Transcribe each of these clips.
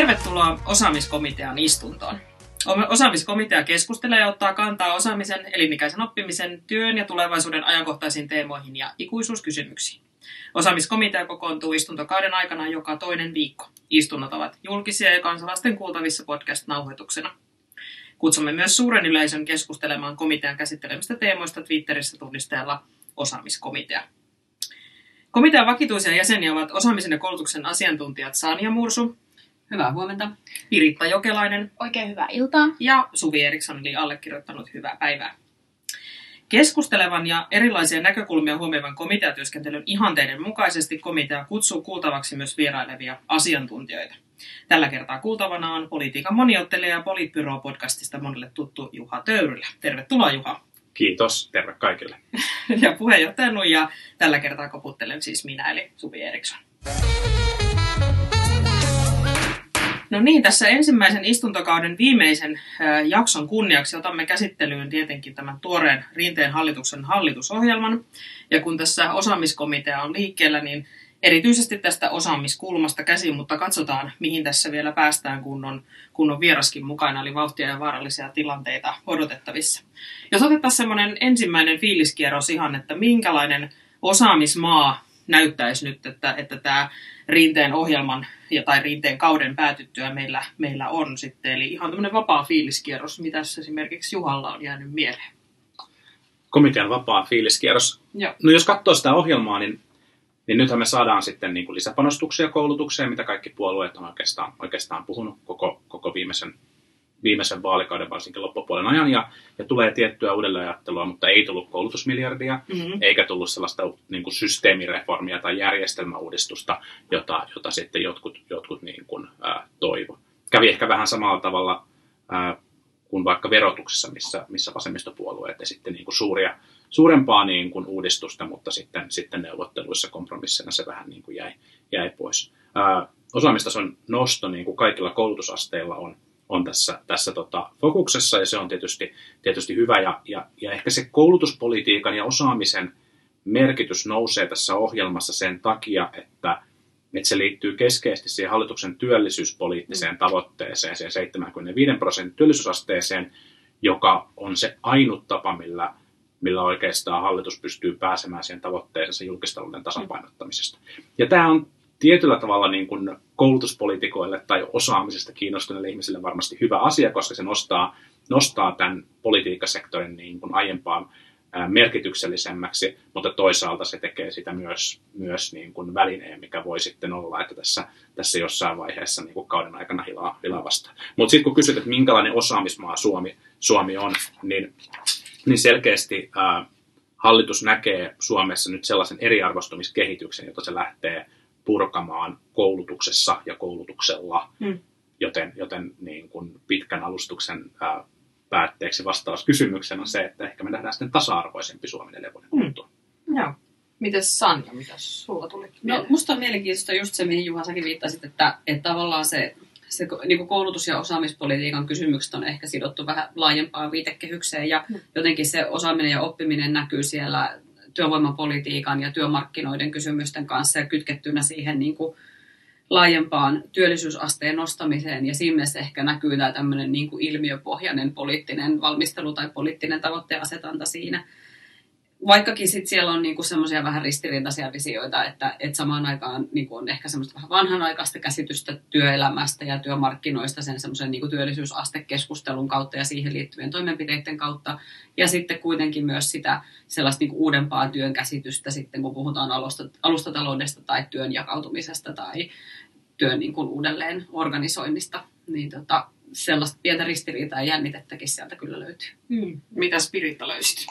Tervetuloa osaamiskomitean istuntoon. Osaamiskomitea keskustelee ja ottaa kantaa osaamisen, elinikäisen oppimisen, työn ja tulevaisuuden ajankohtaisiin teemoihin ja ikuisuuskysymyksiin. Osaamiskomitea kokoontuu istuntokauden aikana joka toinen viikko. Istunnot ovat julkisia ja kansalaisten kuultavissa podcast-nauhoituksena. Kutsumme myös suuren yleisön keskustelemaan komitean käsittelemistä teemoista Twitterissä tunnisteella osaamiskomitea. Komitean vakituisia jäseniä ovat osaamisen ja koulutuksen asiantuntijat Sanja Mursu, Hyvää huomenta. Piritta Jokelainen Oikein hyvää iltaa. ja Suvi Eriksson, eli allekirjoittanut hyvää päivää. Keskustelevan ja erilaisia näkökulmia huomioivan komiteatyöskentelyn ihanteiden mukaisesti komitea kutsuu kuultavaksi myös vierailevia asiantuntijoita. Tällä kertaa kuultavana on politiikan moniottelija ja Politbyro-podcastista monelle tuttu Juha Töyrylä. Tervetuloa Juha. Kiitos, terve kaikille. Ja puheenjohtaja Nuija, tällä kertaa koputtelen siis minä eli Suvi Eriksson. No niin, tässä ensimmäisen istuntokauden viimeisen jakson kunniaksi otamme käsittelyyn tietenkin tämän tuoreen Rinteen hallituksen hallitusohjelman. Ja kun tässä osaamiskomitea on liikkeellä, niin erityisesti tästä osaamiskulmasta käsin, mutta katsotaan, mihin tässä vielä päästään, kun on, kun on vieraskin mukana, eli vauhtia ja vaarallisia tilanteita odotettavissa. Jos otetaan semmoinen ensimmäinen fiiliskierros ihan, että minkälainen osaamismaa näyttäisi nyt, että, että tämä Rinteen ohjelman ja, tai Rinteen kauden päätyttyä meillä, meillä on sitten. Eli ihan tämmöinen vapaa fiiliskierros, mitä esimerkiksi Juhalla on jäänyt mieleen. Komitean vapaa fiiliskierros. Joo. No jos katsoo sitä ohjelmaa, niin, niin nythän me saadaan sitten niin kuin lisäpanostuksia koulutukseen, mitä kaikki puolueet on oikeastaan, oikeastaan puhunut koko, koko viimeisen, viimeisen vaalikauden, varsinkin loppupuolen ajan, ja, ja tulee tiettyä uudelleenajattelua, mutta ei tullut koulutusmiljardia, Mm-hmm. eikä tullut sellaista niin kuin systeemireformia tai järjestelmäuudistusta, jota, jota sitten jotkut, jotkut niin kuin, ää, toivo. Kävi ehkä vähän samalla tavalla ää, kuin vaikka verotuksessa, missä, missä vasemmistopuolueet esitti niin kuin suuria, suurempaa niin kuin uudistusta, mutta sitten, sitten neuvotteluissa kompromissina se vähän niin kuin jäi, jäi pois. Ää, osaamistason nosto niin kuin kaikilla koulutusasteilla on, on tässä, tässä tota, fokuksessa ja se on tietysti, tietysti hyvä ja, ja, ja ehkä se koulutuspolitiikan ja osaamisen merkitys nousee tässä ohjelmassa sen takia, että, että se liittyy keskeisesti siihen hallituksen työllisyyspoliittiseen tavoitteeseen, siihen 75 prosentin työllisyysasteeseen, joka on se ainut tapa, millä, millä oikeastaan hallitus pystyy pääsemään siihen tavoitteeseensa julkistalouden tasapainottamisesta. Ja tämä on tietyllä tavalla niin kuin koulutuspolitikoille tai osaamisesta kiinnostuneille ihmisille varmasti hyvä asia, koska se nostaa, nostaa tämän politiikkasektorin niin kuin aiempaa ää, merkityksellisemmäksi, mutta toisaalta se tekee sitä myös, myös niin kuin välineen, mikä voi sitten olla, että tässä, tässä jossain vaiheessa niin kuin kauden aikana hilaa, hilaa vastaan. Mutta sitten kun kysyt, että minkälainen osaamismaa Suomi, Suomi on, niin, niin selkeästi ää, hallitus näkee Suomessa nyt sellaisen eriarvoistumiskehityksen, jota se lähtee purkamaan koulutuksessa ja koulutuksella, Mm. joten, joten niin kuin pitkän alustuksen ää, päätteeksi vastaus kysymykseen on se, että ehkä me nähdään sitten tasa-arvoisempi Suomi neljän vuoden kuluttua. Joo. Mites Sanja, mitä sulla tuli No, musta on mielenkiintoista just se, mihin Juha säkin viittasit, että, että tavallaan se, se niin kuin koulutus- ja osaamispolitiikan kysymykset on ehkä sidottu vähän laajempaan viitekehykseen ja Mm. jotenkin se osaaminen ja oppiminen näkyy siellä työvoimapolitiikan ja työmarkkinoiden kysymysten kanssa ja kytkettynä siihen niin kuin laajempaan työllisyysasteen nostamiseen ja siinä mielessä ehkä näkyy tämä tämmöinen niin kuin ilmiöpohjainen poliittinen valmistelu tai poliittinen tavoitteasetanta siinä. Vaikkakin sit siellä on niinku semmoisia vähän ristiriitaisia visioita, että, että samaan aikaan niinku on ehkä semmoista vähän vanhanaikaista käsitystä työelämästä ja työmarkkinoista sen semmoisen niinku työllisyysastekeskustelun kautta ja siihen liittyvien toimenpiteiden kautta. Ja sitten kuitenkin myös sitä sellaista niinku uudempaa työn käsitystä sitten, kun puhutaan alusta, alustataloudesta tai työn jakautumisesta tai työn niinku uudelleen organisoinnista. Niin tota, sellaista pientä ristiriitaa ja jännitettäkin sieltä kyllä löytyy. Mm. Mitäs Piritta löysit?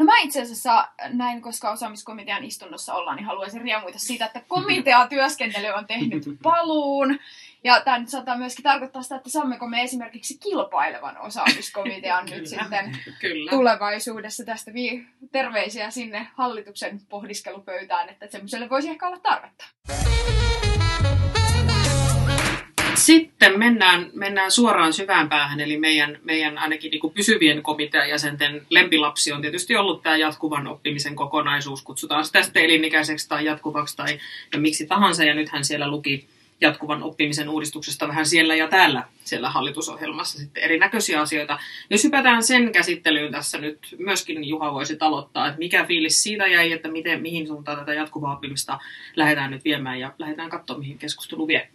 No mä itse asiassa näin, koska osaamiskomitean istunnossa ollaan, niin haluaisin riemuita siitä, että komiteatyöskentely on tehnyt paluun. Ja tämä nyt saattaa myöskin tarkoittaa sitä, että saammeko me esimerkiksi kilpailevan osaamiskomitean nyt sitten Kyllä. tulevaisuudessa tästä vi- terveisiä sinne hallituksen pohdiskelupöytään, että semmoiselle voisi ehkä olla tarvetta. Sitten mennään, mennään suoraan syvään päähän, eli meidän, meidän ainakin niin kuin pysyvien komiteajäsenten lempilapsi on tietysti ollut tämä jatkuvan oppimisen kokonaisuus, kutsutaan sitä sitten elinikäiseksi tai jatkuvaksi tai ja miksi tahansa, ja nythän siellä luki, jatkuvan oppimisen uudistuksesta vähän siellä ja täällä siellä hallitusohjelmassa sitten erinäköisiä asioita. Jos hypätään sen käsittelyyn tässä nyt, myöskin Juha voisi aloittaa, että mikä fiilis siitä jäi, että miten, mihin suuntaan tätä jatkuvaa oppimista lähdetään nyt viemään ja lähdetään katsomaan, mihin keskustelu vie.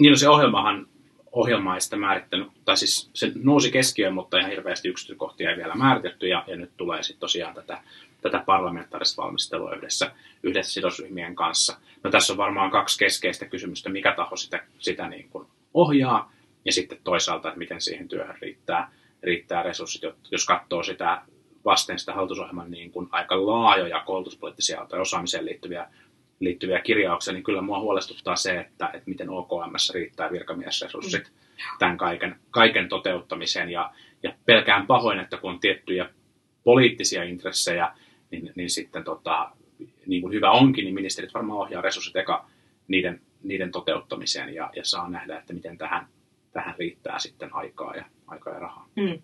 Niin no se ohjelmahan ohjelma ei sitä määrittänyt, tai siis se nousi keskiöön, mutta ihan hirveästi yksityiskohtia ei vielä määritetty, ja, ja nyt tulee sitten tosiaan tätä, tätä parlamentaarista valmistelua yhdessä, yhdessä sidosryhmien kanssa. No tässä on varmaan kaksi keskeistä kysymystä, mikä taho sitä, sitä niin kuin ohjaa, ja sitten toisaalta, että miten siihen työhön riittää, riittää resurssit, jos katsoo sitä vasten sitä hallitusohjelman niin kuin aika laajoja koulutuspoliittisia tai osaamiseen liittyviä liittyviä kirjauksia, niin kyllä mua huolestuttaa se, että, että miten OKMssä riittää virkamiesresurssit mm. tämän kaiken, kaiken toteuttamiseen. Ja, ja pelkään pahoin, että kun on tiettyjä poliittisia intressejä, niin, niin sitten tota, niin kuin hyvä onkin, niin ministerit varmaan ohjaa resurssit eka niiden, niiden toteuttamiseen ja, ja saa nähdä, että miten tähän, tähän riittää sitten aikaa ja, aikaa ja rahaa. Mm.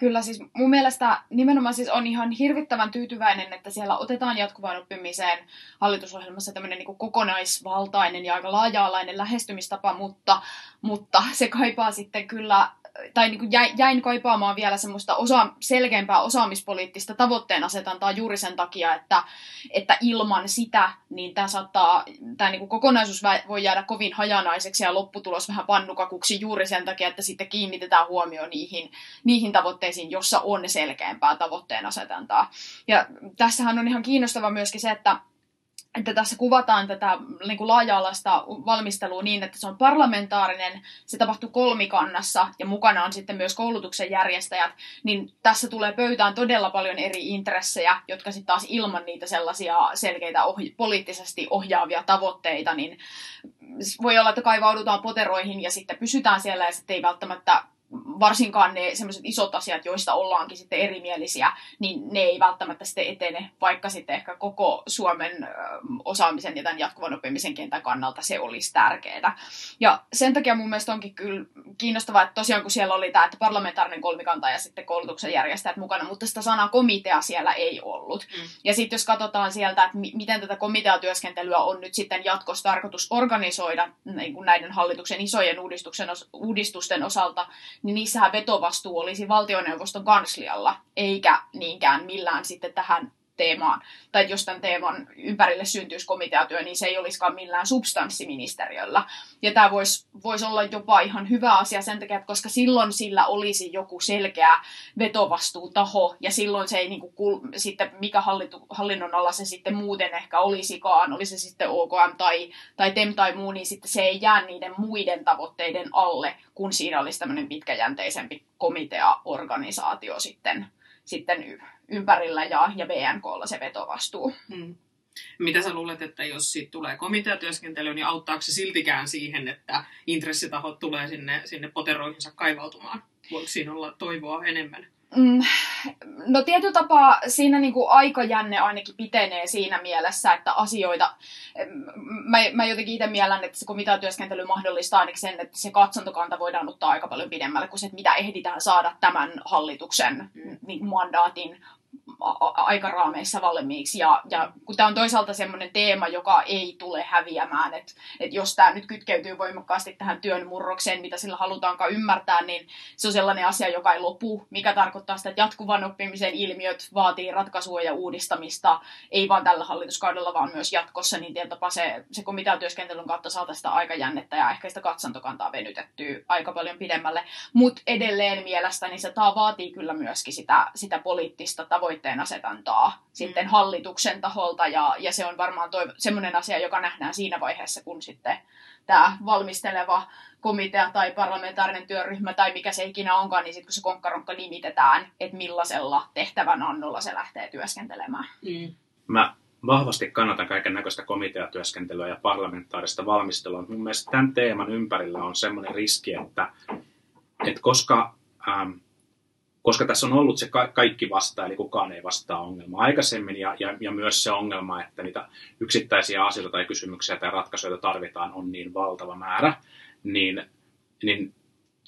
Kyllä siis mun mielestä nimenomaan siis on ihan hirvittävän tyytyväinen, että siellä otetaan jatkuvaan oppimiseen hallitusohjelmassa tämmöinen niin kokonaisvaltainen ja aika laaja-alainen lähestymistapa, mutta, mutta se kaipaa sitten kyllä tai niin kuin jäin kaipaamaan vielä semmoista osa, selkeämpää osaamispoliittista tavoitteen asetantaa juuri sen takia, että, että ilman sitä niin tämä saattaa, tämä niin kuin kokonaisuus voi jäädä kovin hajanaiseksi ja lopputulos vähän pannukakuksi juuri sen takia, että sitten kiinnitetään huomioon niihin, niihin tavoitteisiin, jossa on selkeämpää tavoitteen asetantaa. Ja tässähän on ihan kiinnostava myöskin se, että että tässä kuvataan tätä niin kuin laaja-alaista valmistelua niin, että se on parlamentaarinen, se tapahtuu kolmikannassa ja mukana on sitten myös koulutuksen järjestäjät, niin tässä tulee pöytään todella paljon eri intressejä, jotka sitten taas ilman niitä sellaisia selkeitä ohi- poliittisesti ohjaavia tavoitteita, niin voi olla, että kaivaudutaan poteroihin ja sitten pysytään siellä ja sitten ei välttämättä varsinkaan ne sellaiset isot asiat, joista ollaankin sitten erimielisiä, niin ne ei välttämättä sitten etene, vaikka sitten ehkä koko Suomen osaamisen ja tämän jatkuvan oppimisen kentän kannalta se olisi tärkeää. Ja sen takia mun mielestä onkin kyllä kiinnostavaa, että tosiaan kun siellä oli tämä, että parlamentaarinen kolmikanta ja sitten koulutuksen järjestäjät mukana, mutta sitä sanaa komitea siellä ei ollut. Mm. Ja sitten jos katsotaan sieltä, että miten tätä komiteatyöskentelyä on nyt sitten jatkossa tarkoitus organisoida niin kuin näiden hallituksen isojen uudistusten osalta, niin niissähän vetovastuu olisi valtioneuvoston kanslialla, eikä niinkään millään sitten tähän teemaan, tai jos tämän teeman ympärille syntyisi komiteatyö, niin se ei olisikaan millään substanssiministeriöllä. Ja tämä voisi vois olla jopa ihan hyvä asia sen takia, että koska silloin sillä olisi joku selkeä vetovastuutaho, ja silloin se ei niinku kul, sitten, mikä hallitu, hallinnon alla se sitten muuten ehkä olisikaan, olisi se sitten OKM tai, tai TEM tai muu, niin sitten se ei jää niiden muiden tavoitteiden alle, kun siinä olisi tämmöinen pitkäjänteisempi komiteaorganisaatio sitten, sitten ympärillä ja, ja VNKlla se vetovastuu. Hmm. Mitä sä luulet, että jos siitä tulee komiteatyöskentely, niin auttaako se siltikään siihen, että intressitahot tulee sinne, sinne poteroihinsa kaivautumaan? Voiko siinä olla toivoa enemmän? Mm, no tietyllä tapaa siinä niin kuin aikajänne ainakin pitenee siinä mielessä, että asioita, mä, mä jotenkin itse miellän, että se komiteatyöskentely mahdollistaa ainakin sen, että se katsontokanta voidaan ottaa aika paljon pidemmälle kuin se, että mitä ehditään saada tämän hallituksen mm. niin, mandaatin aikaraameissa valmiiksi. Ja, ja kun tämä on toisaalta semmoinen teema, joka ei tule häviämään, että et jos tämä nyt kytkeytyy voimakkaasti tähän työn murrokseen, mitä sillä halutaankaan ymmärtää, niin se on sellainen asia, joka ei lopu, mikä tarkoittaa sitä, että jatkuvan oppimisen ilmiöt vaatii ratkaisua ja uudistamista, ei vain tällä hallituskaudella, vaan myös jatkossa, niin tietysti se, se komiteatyöskentelyn kautta saata sitä aikajännettä ja ehkä sitä katsontokantaa venytettyä aika paljon pidemmälle. Mutta edelleen mielestäni se tämä vaatii kyllä myöskin sitä, sitä poliittista tavoitteen asetantaa sitten mm. hallituksen taholta ja, ja se on varmaan toiv- semmoinen asia, joka nähdään siinä vaiheessa, kun sitten tämä valmisteleva komitea tai parlamentaarinen työryhmä tai mikä se ikinä onkaan, niin sitten kun se konkkaronkka nimitetään, että millaisella tehtävän annolla se lähtee työskentelemään. Mm. Mä vahvasti kannatan kaiken näköistä komiteatyöskentelyä ja parlamentaarista valmistelua. Mun mielestä tämän teeman ympärillä on semmoinen riski, että, että koska ähm, koska tässä on ollut se ka- kaikki vastaa, eli kukaan ei vastaa ongelmaa aikaisemmin, ja, ja, ja myös se ongelma, että niitä yksittäisiä asioita tai kysymyksiä tai ratkaisuja tarvitaan on niin valtava määrä, niin, niin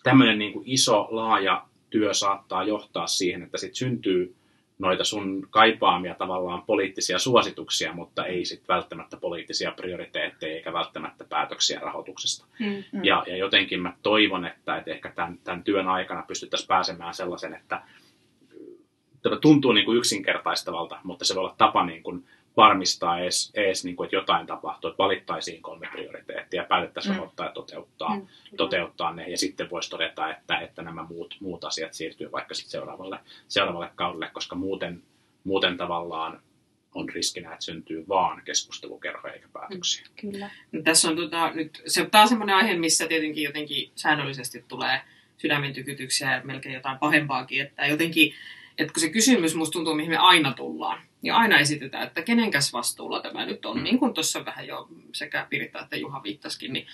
tämmöinen niin kuin iso, laaja työ saattaa johtaa siihen, että sitten syntyy noita sun kaipaamia tavallaan poliittisia suosituksia, mutta ei sitten välttämättä poliittisia prioriteetteja eikä välttämättä päätöksiä rahoituksesta. Mm. Mm. Ja, ja jotenkin mä toivon, että, että ehkä tämän, tämän työn aikana pystyttäisiin pääsemään sellaisen, että tämä tuntuu niin kuin yksinkertaistavalta, mutta se voi olla tapa niin kuin varmistaa edes, edes niin kuin, että jotain tapahtuu, että valittaisiin kolme prioriteettia ja päätettäisiin Mm. rahoittaa ja toteuttaa, Mm. toteuttaa ne. Ja sitten voisi todeta, että, että nämä muut, muut asiat siirtyy vaikka sitten seuraavalle, seuraavalle kaudelle, koska muuten, muuten tavallaan on riskinä, että syntyy vaan keskustelukerhoja eikä päätöksiä. Kyllä. No, Tässä on tota, nyt, se, tämä on semmoinen aihe, missä tietenkin jotenkin säännöllisesti tulee sydämen tykytyksiä ja melkein jotain pahempaakin. Että jotenkin, että kun se kysymys musta tuntuu, mihin me aina tullaan, niin aina esitetään, että kenenkäs vastuulla tämä nyt on, Mm. niin kuin tuossa vähän jo sekä Pirita että Juha viittasikin, niin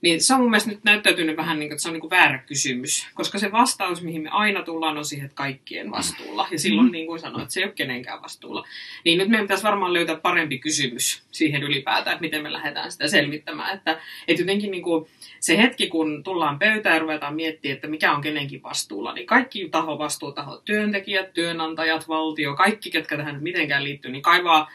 niin se on mun mielestä nyt näyttäytynyt vähän niin kuin, että se on niin kuin väärä kysymys, koska se vastaus, mihin me aina tullaan, on siihen, että kaikkien vastuulla. Ja silloin, niin kuin sanoin, että se ei ole kenenkään vastuulla. Niin nyt meidän pitäisi varmaan löytää parempi kysymys siihen ylipäätään, että miten me lähdetään sitä selvittämään. Että, että jotenkin niin kuin se hetki, kun tullaan pöytään ja ruvetaan miettimään, että mikä on kenenkin vastuulla, niin kaikki taho vastuutahot, työntekijät, työnantajat, valtio, kaikki, ketkä tähän mitenkään liittyy, niin kaivaa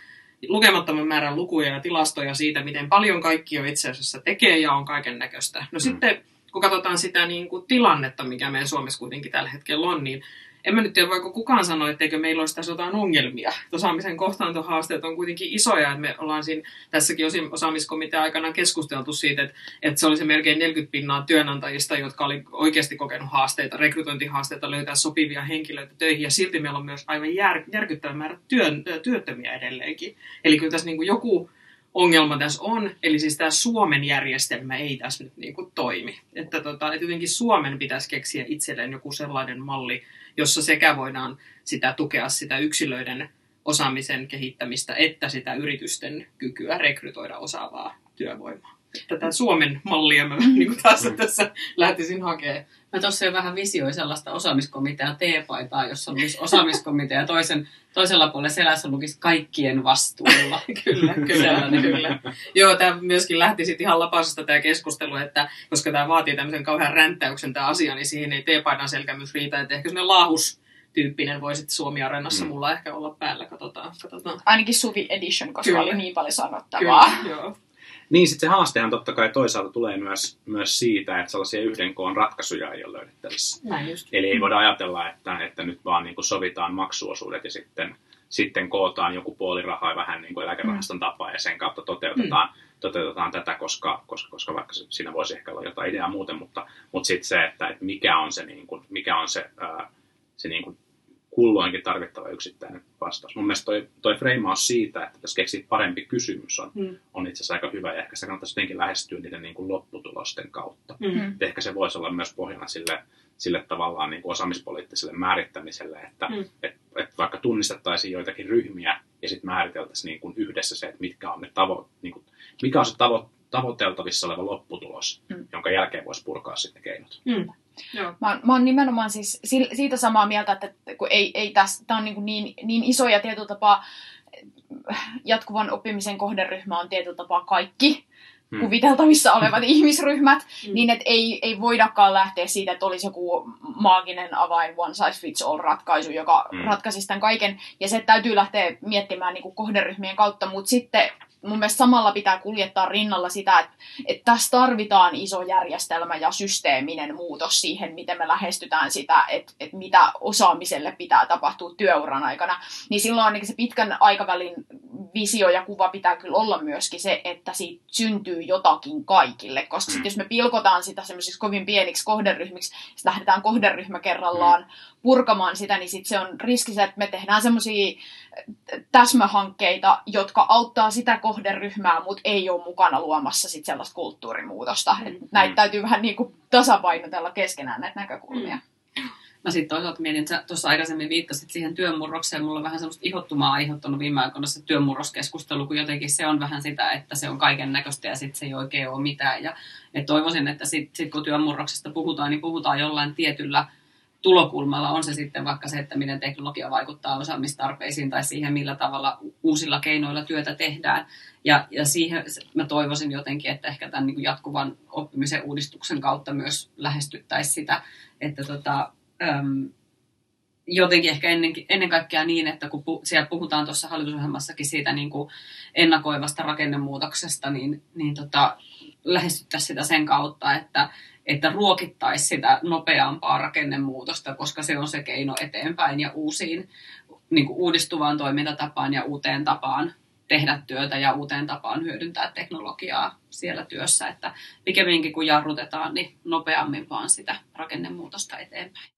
lukemattoman määrän lukuja ja tilastoja siitä, miten paljon kaikki jo itse asiassa tekee ja on kaiken näköistä. No Mm. sitten, kun katsotaan sitä niin kuin tilannetta, mikä meidän Suomessa kuitenkin tällä hetkellä on, niin en mä nyt tiedä, voiko kukaan sanoa, etteikö meillä olisi tässä jotain ongelmia. Osaamisen kohtaantohaasteet on kuitenkin isoja, että me ollaan siinä tässäkin osin osaamiskomitean aikana keskusteltu siitä, että, että se oli se melkein 40 pinnaa työnantajista, jotka oli oikeasti kokenut haasteita, rekrytointihaasteita löytää sopivia henkilöitä töihin, ja silti meillä on myös aivan jär, järkyttävä määrä työn, työttömiä edelleenkin. Eli kyllä tässä niin kuin joku ongelma tässä on, eli siis tämä Suomen järjestelmä ei tässä nyt niin kuin toimi. Että, tota, että jotenkin Suomen pitäisi keksiä itselleen joku sellainen malli, jossa sekä voidaan sitä tukea sitä yksilöiden osaamisen kehittämistä, että sitä yritysten kykyä rekrytoida osaavaa työvoimaa. Tätä Suomen mallia mä niin kuin taas tässä lähtisin hakemaan. Mä tuossa jo vähän visioi sellaista osaamiskomitea T-paitaa, jossa lukisi osaamiskomitea ja toisen, toisella puolella selässä lukisi kaikkien vastuulla. Kyllä, kyllä, Sellainen. kyllä. Joo, tämä myöskin lähti sitten ihan lapasesta tämä keskustelu, että koska tämä vaatii tämmöisen kauhean ränttäyksen tämä asia, niin siihen ei teepaidan selkämys riitä, että ehkä semmoinen laahus tyyppinen voi sitten Suomi-areenassa Mm. mulla ehkä olla päällä, katsotaan. katsotaan. Ainakin Suvi Edition, koska Kyllä. oli niin paljon sanottavaa. Kyllä, joo. Niin, sitten se haastehan totta kai toisaalta tulee myös, myös siitä, että sellaisia yhden koon ratkaisuja ei ole löydettävissä. Näin just. Eli ei voida ajatella, että, että nyt vaan niin kuin sovitaan maksuosuudet ja sitten, sitten kootaan joku puoli rahaa vähän niin kuin eläkerahaston tapaa ja sen kautta toteutetaan, toteutetaan tätä, koska, koska, koska vaikka siinä voisi ehkä olla jotain ideaa muuten, mutta, mutta sitten se, että, että mikä on se, niin kuin, mikä on se, ää, se niin kuin kulloinkin tarvittava yksittäinen vastaus. Mun mielestä toi, toi freimaus siitä, että tässä keksii parempi kysymys on, Mm. on itse asiassa aika hyvä ja ehkä sitä kannattaisi jotenkin lähestyä niiden niin kuin lopputulosten kautta. Mm. Et ehkä se voisi olla myös pohjana sille, sille tavallaan niin kuin osaamispoliittiselle määrittämiselle, että Mm. et, et vaikka tunnistettaisiin joitakin ryhmiä ja sitten määriteltäisiin niin kuin yhdessä se, että mitkä on ne tavo, niin kuin, mikä on se tavo, tavoiteltavissa oleva lopputulos, Mm. jonka jälkeen voisi purkaa sitten keinot. Mm. Joo. Mä oon, mä oon nimenomaan siis siitä samaa mieltä, että kun ei, ei tässä, tää on niin, niin, niin iso ja tietyllä tapaa jatkuvan oppimisen kohderyhmä on tietyllä tapaa kaikki Hmm. kuviteltavissa olevat ihmisryhmät, Mm. niin että ei, ei voidakaan lähteä siitä, että olisi joku maaginen avain one size fits all ratkaisu, joka Mm. ratkaisisi tämän kaiken. Ja se täytyy lähteä miettimään niin kuin kohderyhmien kautta, mutta sitten mun mielestä samalla pitää kuljettaa rinnalla sitä, että, että tässä tarvitaan iso järjestelmä ja systeeminen muutos siihen, miten me lähestytään sitä, että, että mitä osaamiselle pitää tapahtua työuran aikana. Niin silloin ainakin se pitkän aikavälin visio ja kuva pitää kyllä olla myöskin se, että siitä syntyy jotakin kaikille. Koska sitten jos me pilkotaan sitä semmoisiksi kovin pieniksi kohderyhmiksi, sitten lähdetään kohderyhmä kerrallaan purkamaan sitä, niin sitten se on riski se, että me tehdään semmoisia täsmähankkeita, jotka auttaa sitä kohderyhmää, mutta ei ole mukana luomassa sit sellaista kulttuurimuutosta. Mm. Et näitä täytyy vähän niin kuin tasapainotella keskenään näitä näkökulmia. Mä sitten toisaalta mietin, että tuossa aikaisemmin viittasit siihen työmurrokseen. Mulla on vähän semmoista ihottumaa aiheuttanut viime aikoina se työmurroskeskustelu, kun jotenkin se on vähän sitä, että se on kaiken näköistä ja sitten se ei oikein ole mitään. Ja et toivoisin, että sitten sit kun työmurroksesta puhutaan, niin puhutaan jollain tietyllä tulokulmalla. On se sitten vaikka se, että miten teknologia vaikuttaa osaamistarpeisiin tai siihen, millä tavalla uusilla keinoilla työtä tehdään. Ja, ja siihen mä toivoisin jotenkin, että ehkä tämän niin jatkuvan oppimisen uudistuksen kautta myös lähestyttäisiin sitä, että tota, äm, jotenkin ehkä ennen, ennen kaikkea niin, että kun pu, siellä puhutaan tuossa hallitusohjelmassakin siitä niin kuin ennakoivasta rakennemuutoksesta, niin, niin tota, lähestyttäisiin sitä sen kautta, että, että ruokittaisi sitä nopeampaa rakennemuutosta, koska se on se keino eteenpäin ja uusiin, niin kuin uudistuvaan toimintatapaan ja uuteen tapaan tehdä työtä ja uuteen tapaan hyödyntää teknologiaa siellä työssä, että pikemminkin kun jarrutetaan, niin nopeammin vaan sitä rakennemuutosta eteenpäin.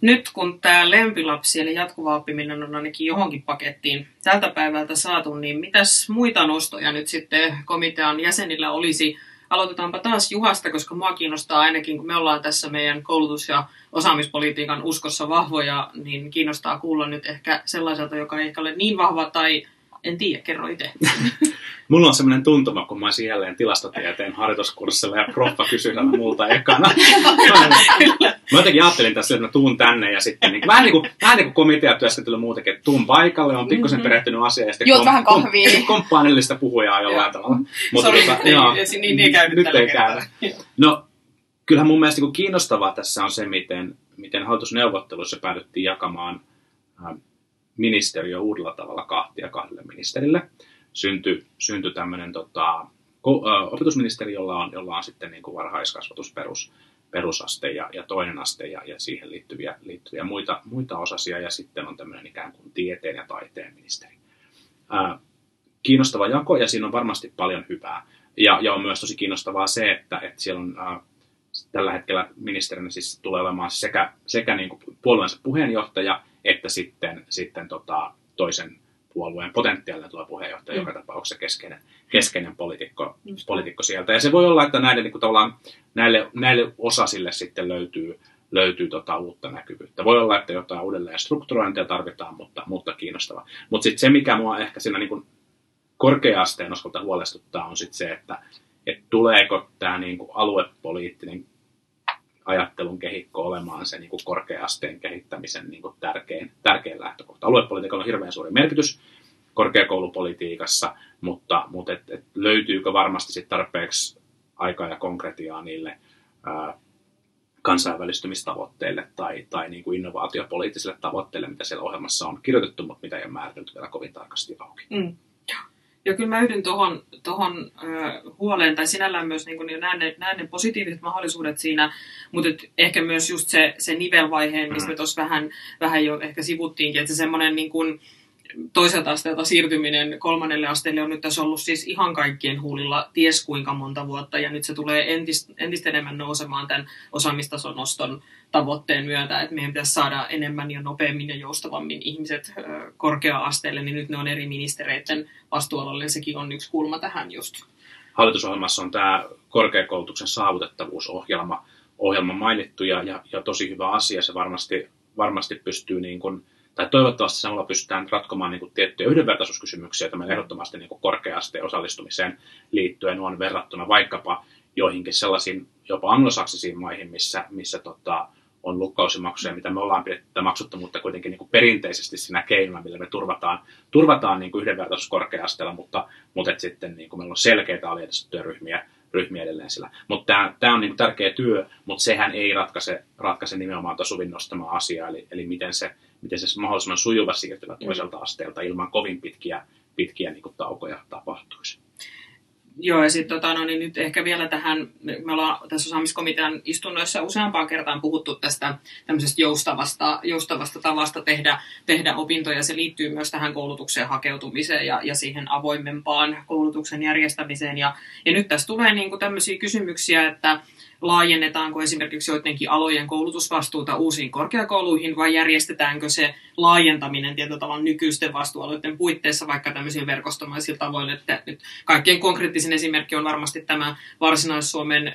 Nyt kun tämä lempilapsi eli jatkuva oppiminen on ainakin johonkin pakettiin tältä päivältä saatu, niin mitäs muita nostoja nyt sitten komitean jäsenillä olisi? Aloitetaanpa taas Juhasta, koska mua kiinnostaa ainakin, kun me ollaan tässä meidän koulutus- ja osaamispolitiikan uskossa vahvoja, niin kiinnostaa kuulla nyt ehkä sellaiselta, joka ei ehkä ole niin vahva tai en tiedä, kerro itse. Mulla on semmoinen tuntuma, kun mä olisin jälleen tilastotieteen harjoituskurssilla ja proffa kysyy multa ekana. mä jotenkin ajattelin tässä, että mä tuun tänne ja sitten niin, vähän, niin kuin, vähän niin kuin komiteatyöskentely muutenkin, että tuun paikalle, on pikkusen mm-hmm. perehtynyt asiaan ja sitten kom, vähän kahvia. Kom, komppaanillista puhujaa jollain tavalla. Mutta Sorry, tota, ei, joo, niin, niin käynyt nyt ei käy. No, kyllähän mun mielestä niin kiinnostavaa tässä on se, miten, miten hallitusneuvotteluissa päädyttiin jakamaan äh, ministeriö uudella tavalla kahtia kahdelle ministerille. Syntyi, syntyi tämmöinen tota, opetusministeri, jolla on, jolla on sitten niin kuin varhaiskasvatus perus, perusaste ja, ja toinen aste ja, ja siihen liittyviä, liittyviä muita, muita osasia ja sitten on tämmöinen ikään kuin tieteen ja taiteen ministeri. Ää, kiinnostava jako ja siinä on varmasti paljon hyvää. Ja, ja on myös tosi kiinnostavaa se, että, että siellä on ää, tällä hetkellä ministerinä siis tulee olemaan sekä, sekä niin kuin puolueensa puheenjohtaja että sitten, sitten tota, toisen puolueen potentiaalinen tulee puheenjohtaja, mm. joka tapauksessa keskeinen, keskeinen poliitikko, poliitikko sieltä. Ja se voi olla, että näille, niin kuin näille, näille osasille sitten löytyy, löytyy tota uutta näkyvyyttä. Voi olla, että jotain uudelleen strukturointia tarvitaan, mutta, mutta kiinnostava. Mutta sitten se, mikä mua ehkä siinä niin kuin korkea-asteen osalta huolestuttaa, on sitten se, että, että tuleeko tämä niin kuin aluepoliittinen ajattelun kehikko olemaan se niin kuin korkea-asteen kehittämisen niin kuin tärkein, tärkein lähtökohta. Aluepolitiikalla on hirveän suuri merkitys korkeakoulupolitiikassa, mutta, mutta et, et löytyykö varmasti sit tarpeeksi aikaa ja konkretiaa niille ää, kansainvälistymistavoitteille tai, tai niin kuin innovaatiopoliittisille tavoitteille, mitä siellä ohjelmassa on kirjoitettu, mutta mitä ei ole määritelty vielä kovin tarkasti auki. Mm. Ja kyllä mä yhdyn tuohon tohon, huoleen, tai sinällään myös niin näen, ne, näen ne positiiviset mahdollisuudet siinä, mutta et ehkä myös just se, se nivelvaiheen, mistä me mm. tuossa vähän, vähän jo ehkä sivuttiinkin, että se semmoinen niin kuin, toiselta asteelta siirtyminen kolmannelle asteelle on nyt tässä ollut siis ihan kaikkien huulilla ties kuinka monta vuotta, ja nyt se tulee entistä, entistä enemmän nousemaan tämän osaamistason noston tavoitteen myötä, että meidän pitäisi saada enemmän ja nopeammin ja joustavammin ihmiset korkea-asteelle, niin nyt ne on eri ministereiden vastuualalle, sekin on yksi kulma tähän just. Hallitusohjelmassa on tämä korkeakoulutuksen saavutettavuusohjelma ohjelma mainittu ja, ja, ja tosi hyvä asia. Se varmasti, varmasti pystyy niin kuin, tai toivottavasti samalla pystytään ratkomaan niin kuin tiettyjä yhdenvertaisuuskysymyksiä tämän ehdottomasti niin kuin korkea-asteen osallistumiseen liittyen on verrattuna vaikkapa joihinkin sellaisiin jopa anglosaksisiin maihin, missä, missä tota, on lukukausimaksuja, mitä me ollaan pidetty mutta kuitenkin niin kuin perinteisesti siinä keinona, millä me turvataan, turvataan niin kuin yhdenvertaisuus korkea-asteella, mutta, mutta et sitten niin kuin meillä on selkeitä aliedustettuja ryhmiä edelleen sillä. Mutta tämä, on niin kuin tärkeä työ, mutta sehän ei ratkaise, ratkaise nimenomaan tuota Suvin nostamaa asiaa, eli, eli miten se, miten se mahdollisimman sujuva siirtymä toiselta asteelta ilman kovin pitkiä, pitkiä niin kuin taukoja tapahtuisi. Joo, ja sitten tota, no, niin nyt ehkä vielä tähän, me ollaan tässä osaamiskomitean istunnoissa useampaan kertaan puhuttu tästä tämmöisestä joustavasta, joustavasta tavasta tehdä, tehdä opintoja. Se liittyy myös tähän koulutukseen hakeutumiseen ja, ja siihen avoimempaan koulutuksen järjestämiseen. Ja, ja nyt tässä tulee niin kuin tämmöisiä kysymyksiä, että laajennetaanko esimerkiksi joidenkin alojen koulutusvastuuta uusiin korkeakouluihin vai järjestetäänkö se laajentaminen tietyllä tavalla nykyisten vastuualueiden puitteissa vaikka tämmöisillä verkostomaisilla tavoilla. Että nyt kaikkein konkreettisin esimerkki on varmasti tämä Varsinais-Suomen äh,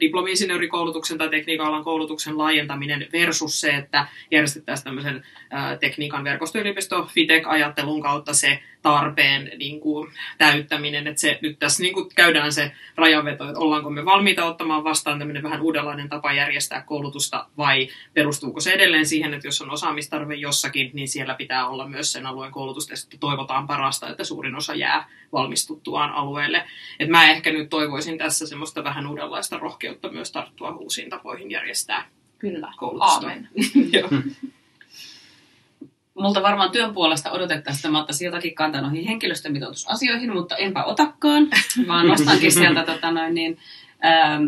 diplomi-insinöörikoulutuksen tai tekniikan alan koulutuksen laajentaminen versus se, että järjestettäisiin tämmöisen äh, tekniikan verkostoyliopisto FITEC-ajattelun kautta se tarpeen niin kuin, täyttäminen. Että se, nyt tässä niin kuin, käydään se rajanveto, että ollaanko me valmiita ottamaan vastaan tämmöinen vähän uudenlainen tapa järjestää koulutusta vai perustuuko se edelleen siihen, että jos on osaamistarve jossakin, niin siellä pitää olla myös sen alueen koulutusta, että toivotaan parasta, että suurin osa jää valmistuttuaan alueelle. Et mä ehkä nyt toivoisin tässä semmoista vähän uudenlaista rohkeutta myös tarttua uusiin tapoihin järjestää Kyllä. Koulutusta. Aamen. Multa varmaan työn puolesta odotettaisiin, että mä ottaisin jotakin kantaa noihin henkilöstömitoitusasioihin, mutta enpä otakaan, vaan nostankin sieltä tota noin, niin, ähm,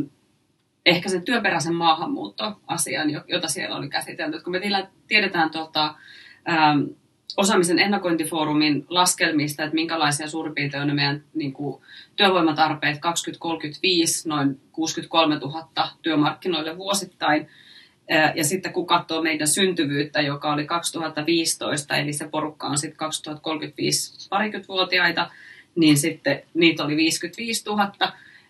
ehkä sen työperäisen maahanmuuttoasian, jo- jota siellä oli käsitelty. Kun me tiedetään tuolta, ähm, osaamisen ennakointifoorumin laskelmista, että minkälaisia suurin piirtein on ne meidän niin kuin, työvoimatarpeet 2035, noin 63 000 työmarkkinoille vuosittain. Ja sitten kun katsoo meidän syntyvyyttä, joka oli 2015, eli se porukka on sitten 2035 parikymmentävuotiaita, niin sitten niitä oli 55 000.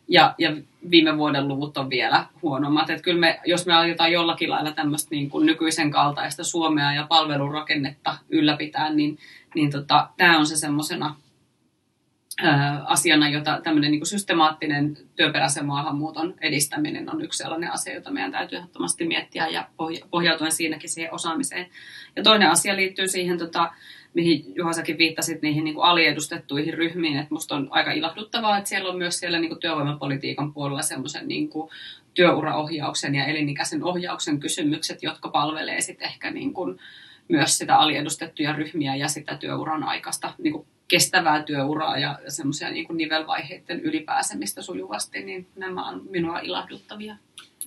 Ja, ja viime vuoden luvut on vielä huonommat. Et kyllä me, jos me aiotaan jollakin lailla tämmöistä niin kuin nykyisen kaltaista Suomea ja palvelurakennetta ylläpitää, niin, niin tota, tämä on se semmoisena asiana, jota tämmöinen niin systemaattinen työperäisen maahanmuuton edistäminen on yksi sellainen asia, jota meidän täytyy ehdottomasti miettiä ja pohja- pohjautuen siinäkin siihen osaamiseen. Ja toinen asia liittyy siihen, tota, mihin Juha säkin viittasit, niihin niin kuin aliedustettuihin ryhmiin. Että musta on aika ilahduttavaa, että siellä on myös siellä niin kuin työvoimapolitiikan puolella semmoisen niin työuraohjauksen ja elinikäisen ohjauksen kysymykset, jotka palvelee sitten ehkä niin kuin myös sitä aliedustettuja ryhmiä ja sitä työuran aikaista niin kuin kestävää työuraa ja semmoisia niin kuin nivelvaiheiden ylipääsemistä sujuvasti, niin nämä on minua ilahduttavia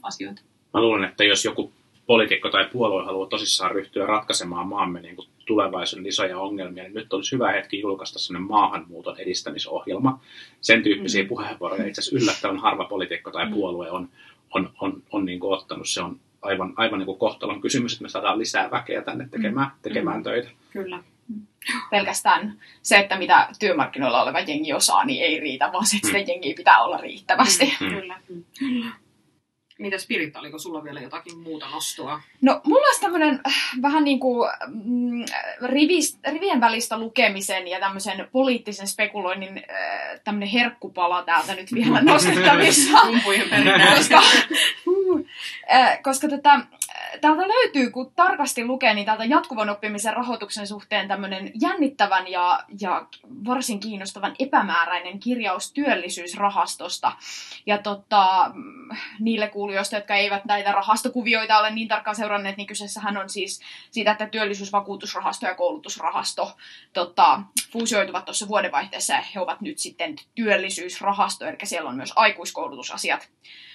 asioita. Mä luulen, että jos joku poliitikko tai puolue haluaa tosissaan ryhtyä ratkaisemaan maamme niin kuin tulevaisuuden isoja ongelmia, niin nyt olisi hyvä hetki julkaista sellainen maahanmuuton edistämisohjelma. Sen tyyppisiä Mm. puheenvuoroja itse asiassa yllättävän harva poliitikko tai Mm. puolue on, on, on, on niin kuin ottanut. Se on aivan, aivan niin kuin kohtalon kysymys, että me saadaan lisää väkeä tänne tekemään, tekemään töitä. Kyllä. Pelkästään se, että mitä työmarkkinoilla oleva jengi osaa, niin ei riitä, vaan se, että sitä jengiä pitää olla riittävästi. Mm. Kyllä. Mitä Spiritta, oliko sulla vielä jotakin muuta nostoa? No, mulla olisi tämmöinen vähän niin kuin mm, rivis, rivien välistä lukemisen ja tämmöisen poliittisen spekuloinnin äh, tämmöinen herkkupala täältä nyt vielä nostettavissa. Koska, äh, koska tätä, täältä löytyy, kun tarkasti lukee, niin täältä jatkuvan oppimisen rahoituksen suhteen tämmöinen jännittävän ja, ja varsin kiinnostavan epämääräinen kirjaus työllisyysrahastosta. Ja tota, niille kuulijoista, jotka eivät näitä rahastokuvioita ole niin tarkkaan seuranneet, niin kyseessähän on siis siitä, että työllisyysvakuutusrahasto ja koulutusrahasto tota, fuusioituvat tuossa vuodenvaihteessa ja he ovat nyt sitten työllisyysrahasto, eli siellä on myös aikuiskoulutusasiat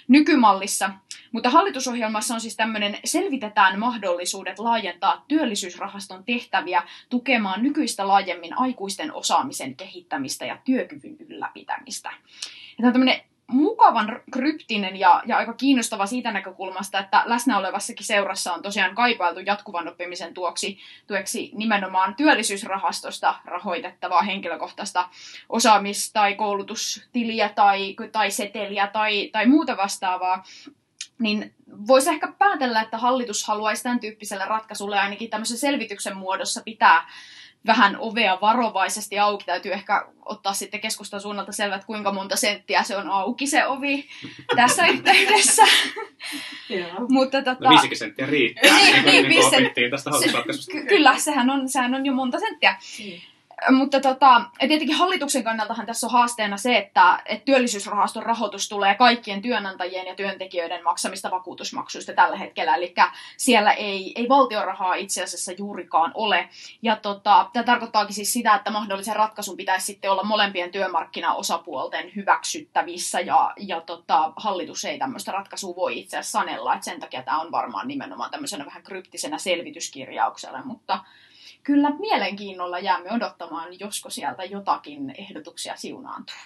nykymallissa. Mutta hallitusohjelmassa on siis tämmöinen, selvitetään mahdollisuudet laajentaa työllisyysrahaston tehtäviä tukemaan nykyistä laajemmin aikuisten osaamisen kehittämistä ja työkyvyn ylläpitämistä. Ja tämä on tämmöinen mukavan kryptinen ja, ja aika kiinnostava siitä näkökulmasta, että läsnä olevassakin seurassa on tosiaan kaipailtu jatkuvan oppimisen tuoksi, tueksi nimenomaan työllisyysrahastosta rahoitettavaa henkilökohtaista osaamis- tai koulutustiliä tai, tai seteliä tai, tai muuta vastaavaa, niin voisi ehkä päätellä, että hallitus haluaisi tämän tyyppiselle ratkaisulle ainakin tämmöisen selvityksen muodossa pitää vähän ovea varovaisesti auki. Täytyy ehkä ottaa sitten keskustan suunnalta selvä, että kuinka monta senttiä se on auki se ovi tässä yhteydessä. Mutta tota, No 50 senttiä riittää, Niin, niin, niin, niin, opittiin tästä hallitusratkaisusta. ky- kyllä, sehän on, sehän on jo monta senttiä. Mutta tota, tietenkin hallituksen kannaltahan tässä on haasteena se, että, että työllisyysrahaston rahoitus tulee kaikkien työnantajien ja työntekijöiden maksamista vakuutusmaksuista tällä hetkellä. Eli siellä ei, ei valtiorahaa itse asiassa juurikaan ole. Ja tota, tämä tarkoittaakin siis sitä, että mahdollisen ratkaisun pitäisi sitten olla molempien työmarkkinaosapuolten hyväksyttävissä. Ja, ja tota, hallitus ei tämmöistä ratkaisua voi itse asiassa sanella. Et sen takia tämä on varmaan nimenomaan tämmöisenä vähän kryptisenä selvityskirjauksella. Mutta kyllä mielenkiinnolla jäämme odottamaan, josko sieltä jotakin ehdotuksia siunaantuu.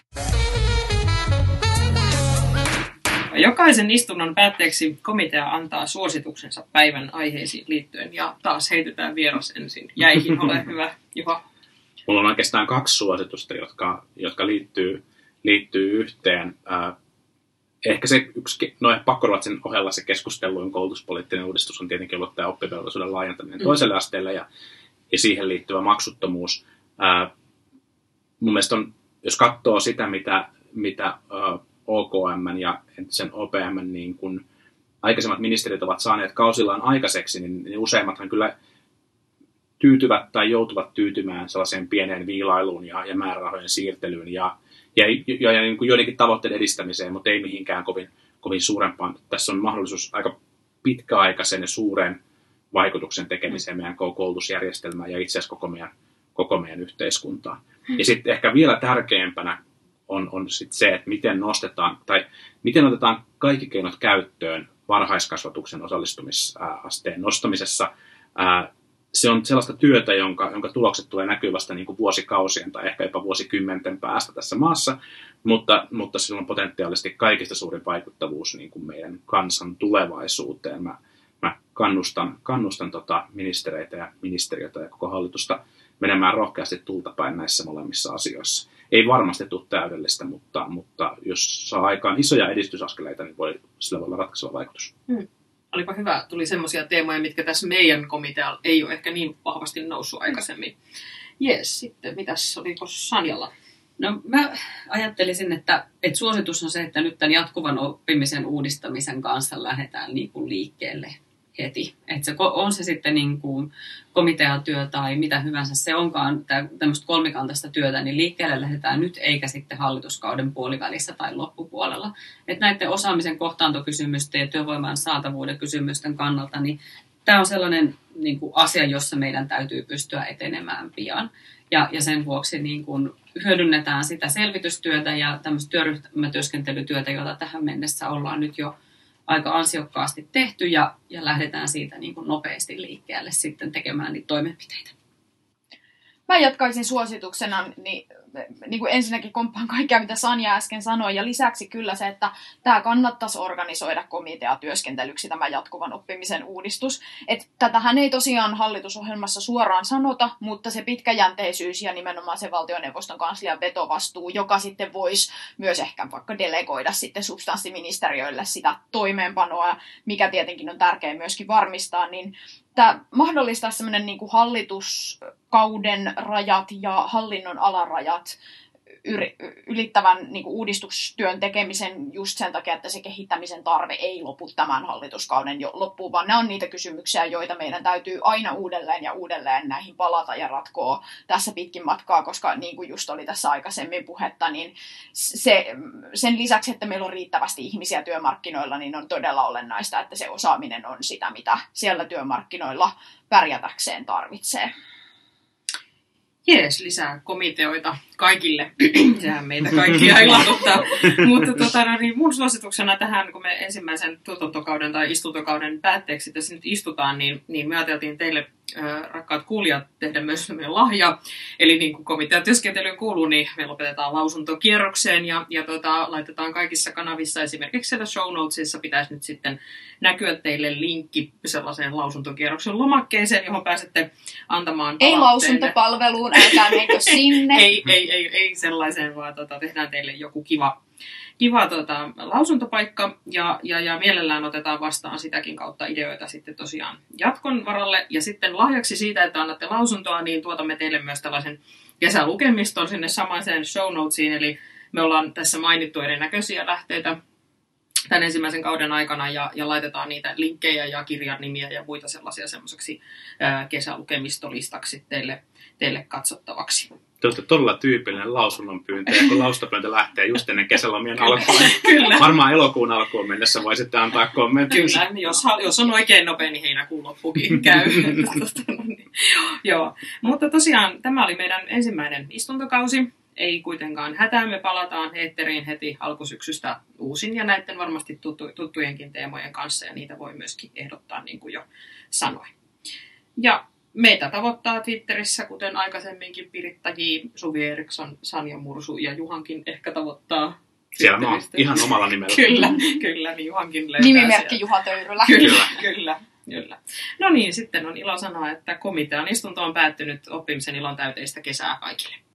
Jokaisen istunnon päätteeksi komitea antaa suosituksensa päivän aiheisiin liittyen ja taas heitetään vieras ensin jäihin. Ole hyvä, Juha. Mulla on oikeastaan kaksi suositusta, jotka, jotka liittyy, liittyy yhteen. Äh, ehkä se yksi, no pakkoruotsin ohella se keskustelluin koulutuspoliittinen uudistus on tietenkin ollut tämä oppivelvollisuuden laajentaminen Mm. toiselle asteelle ja, ja siihen liittyvä maksuttomuus. Äh, mun mielestä on, jos katsoo sitä, mitä, mitä OKM ja sen OPM niin kun aikaisemmat ministerit ovat saaneet kausillaan aikaiseksi, niin, niin useimmathan kyllä tyytyvät tai joutuvat tyytymään sellaiseen pieneen viilailuun ja, ja määrärahojen siirtelyyn ja, ja, ja, ja niin kuin joidenkin tavoitteiden edistämiseen, mutta ei mihinkään kovin, kovin suurempaan. Tässä on mahdollisuus aika pitkäaikaisen ja suuren vaikutuksen tekemiseen meidän koko koulutusjärjestelmään ja itse asiassa koko meidän, koko meidän yhteiskuntaan. Ja sitten ehkä vielä tärkeämpänä on, on sit se, että miten nostetaan tai miten otetaan kaikki keinot käyttöön varhaiskasvatuksen osallistumisasteen nostamisessa. Se on sellaista työtä, jonka, jonka tulokset tulee näkyä vasta niin kuin vuosikausien tai ehkä jopa vuosikymmenten päästä tässä maassa, mutta, mutta sillä on potentiaalisesti kaikista suurin vaikuttavuus niin kuin meidän kansan tulevaisuuteen. Mä, mä kannustan, kannustan tota ministereitä ja ministeriötä ja koko hallitusta menemään rohkeasti tultapäin näissä molemmissa asioissa. Ei varmasti tule täydellistä, mutta, mutta jos saa aikaan isoja edistysaskeleita, niin voi, sillä voi olla ratkaiseva vaikutus. Hmm. Olipa hyvä. Tuli semmoisia teemoja, mitkä tässä meidän komitealla ei ole ehkä niin vahvasti noussut aikaisemmin. Jees, sitten mitäs, oliko Sanjalla? No mä ajattelisin, että, että suositus on se, että nyt tämän jatkuvan oppimisen uudistamisen kanssa lähdetään niin kuin liikkeelle heti. Että se, on se sitten niin kuin komiteatyö tai mitä hyvänsä se onkaan, tämmöistä kolmikantaista työtä, niin liikkeelle lähdetään nyt eikä sitten hallituskauden puolivälissä tai loppupuolella. Että näiden osaamisen kohtaantokysymysten ja työvoiman saatavuuden kysymysten kannalta, niin tämä on sellainen niin kuin asia, jossa meidän täytyy pystyä etenemään pian. Ja, ja sen vuoksi niin kuin hyödynnetään sitä selvitystyötä ja tämmöistä työryhmätyöskentelytyötä, jota tähän mennessä ollaan nyt jo aika ansiokkaasti tehty ja, ja lähdetään siitä niin kuin nopeasti liikkeelle sitten tekemään niitä toimenpiteitä. Mä jatkaisin suosituksena, niin niin kuin ensinnäkin komppaan kaikkea, mitä Sanja äsken sanoi, ja lisäksi kyllä se, että tämä kannattaisi organisoida komiteatyöskentelyksi tämä jatkuvan oppimisen uudistus. Et tätähän ei tosiaan hallitusohjelmassa suoraan sanota, mutta se pitkäjänteisyys ja nimenomaan se valtioneuvoston kanslian vetovastuu, joka sitten voisi myös ehkä vaikka delegoida sitten substanssiministeriöille sitä toimeenpanoa, mikä tietenkin on tärkeää myöskin varmistaa, niin tämä mahdollistaa semmoinen niin hallituskauden rajat ja hallinnon alarajat ylittävän niin kuin uudistustyön tekemisen just sen takia, että se kehittämisen tarve ei lopu tämän hallituskauden jo loppuun, vaan nämä on niitä kysymyksiä, joita meidän täytyy aina uudelleen ja uudelleen näihin palata ja ratkoa tässä pitkin matkaa, koska niin kuin just oli tässä aikaisemmin puhetta, niin se, sen lisäksi, että meillä on riittävästi ihmisiä työmarkkinoilla, niin on todella olennaista, että se osaaminen on sitä, mitä siellä työmarkkinoilla pärjätäkseen tarvitsee. Jees, lisää komiteoita kaikille. Sehän meitä kaikkia ilahduttaa. Mutta tota, no, niin mun suosituksena tähän, kun me ensimmäisen tuotantokauden tai istuntokauden päätteeksi tässä nyt istutaan, niin, niin me ajateltiin teille rakkaat kuulijat, tehdä myös meidän lahja. Eli niin kuin komiteatyöskentelyyn kuuluu, niin me lopetetaan lausuntokierrokseen ja, ja tota, laitetaan kaikissa kanavissa, esimerkiksi siellä show notesissa pitäisi nyt sitten näkyä teille linkki sellaiseen lausuntokierroksen lomakkeeseen, johon pääsette antamaan Ei lausuntopalveluun, älkää menkö sinne. ei, ei, ei, ei sellaiseen, vaan tota, tehdään teille joku kiva kiva tota, lausuntopaikka ja, ja, ja mielellään otetaan vastaan sitäkin kautta ideoita sitten tosiaan jatkon varalle. Ja sitten lahjaksi siitä, että annatte lausuntoa, niin tuotamme teille myös tällaisen kesälukemiston sinne samaiseen show notesiin, eli me ollaan tässä mainittu erinäköisiä lähteitä tämän ensimmäisen kauden aikana ja, ja laitetaan niitä linkkejä ja kirjan nimiä ja muita sellaisia semmoiseksi kesälukemistolistaksi teille, teille katsottavaksi. Te olette todella tyypillinen lausunnon pyyntö, ja kun laustapyyntö lähtee just ennen kesälomien niin Kyllä. varmaan elokuun alkuun mennessä voisitte antaa kommenttia. Kyllä, jos, jos on oikein nopea, niin heinäkuun loppukin käy. Joo. Mutta tosiaan tämä oli meidän ensimmäinen istuntokausi. Ei kuitenkaan hätää, me palataan eetteriin heti alkusyksystä uusin ja näiden varmasti tuttu, tuttujenkin teemojen kanssa ja niitä voi myöskin ehdottaa niin kuin jo sanoin. Ja Meitä tavoittaa Twitterissä, kuten aikaisemminkin Piritta J, Suvi Eriksson, Sanja Mursu ja Juhankin ehkä tavoittaa siellä mä oon ihan omalla nimellä. kyllä, kyllä, niin Juhankin löytää Nimimerkki sieltä. Juha Töyrylä. Kyllä, kyllä, kyllä. No niin, sitten on ilo sanoa, että komitean istunto on päättynyt oppimisen ilon täyteistä kesää kaikille.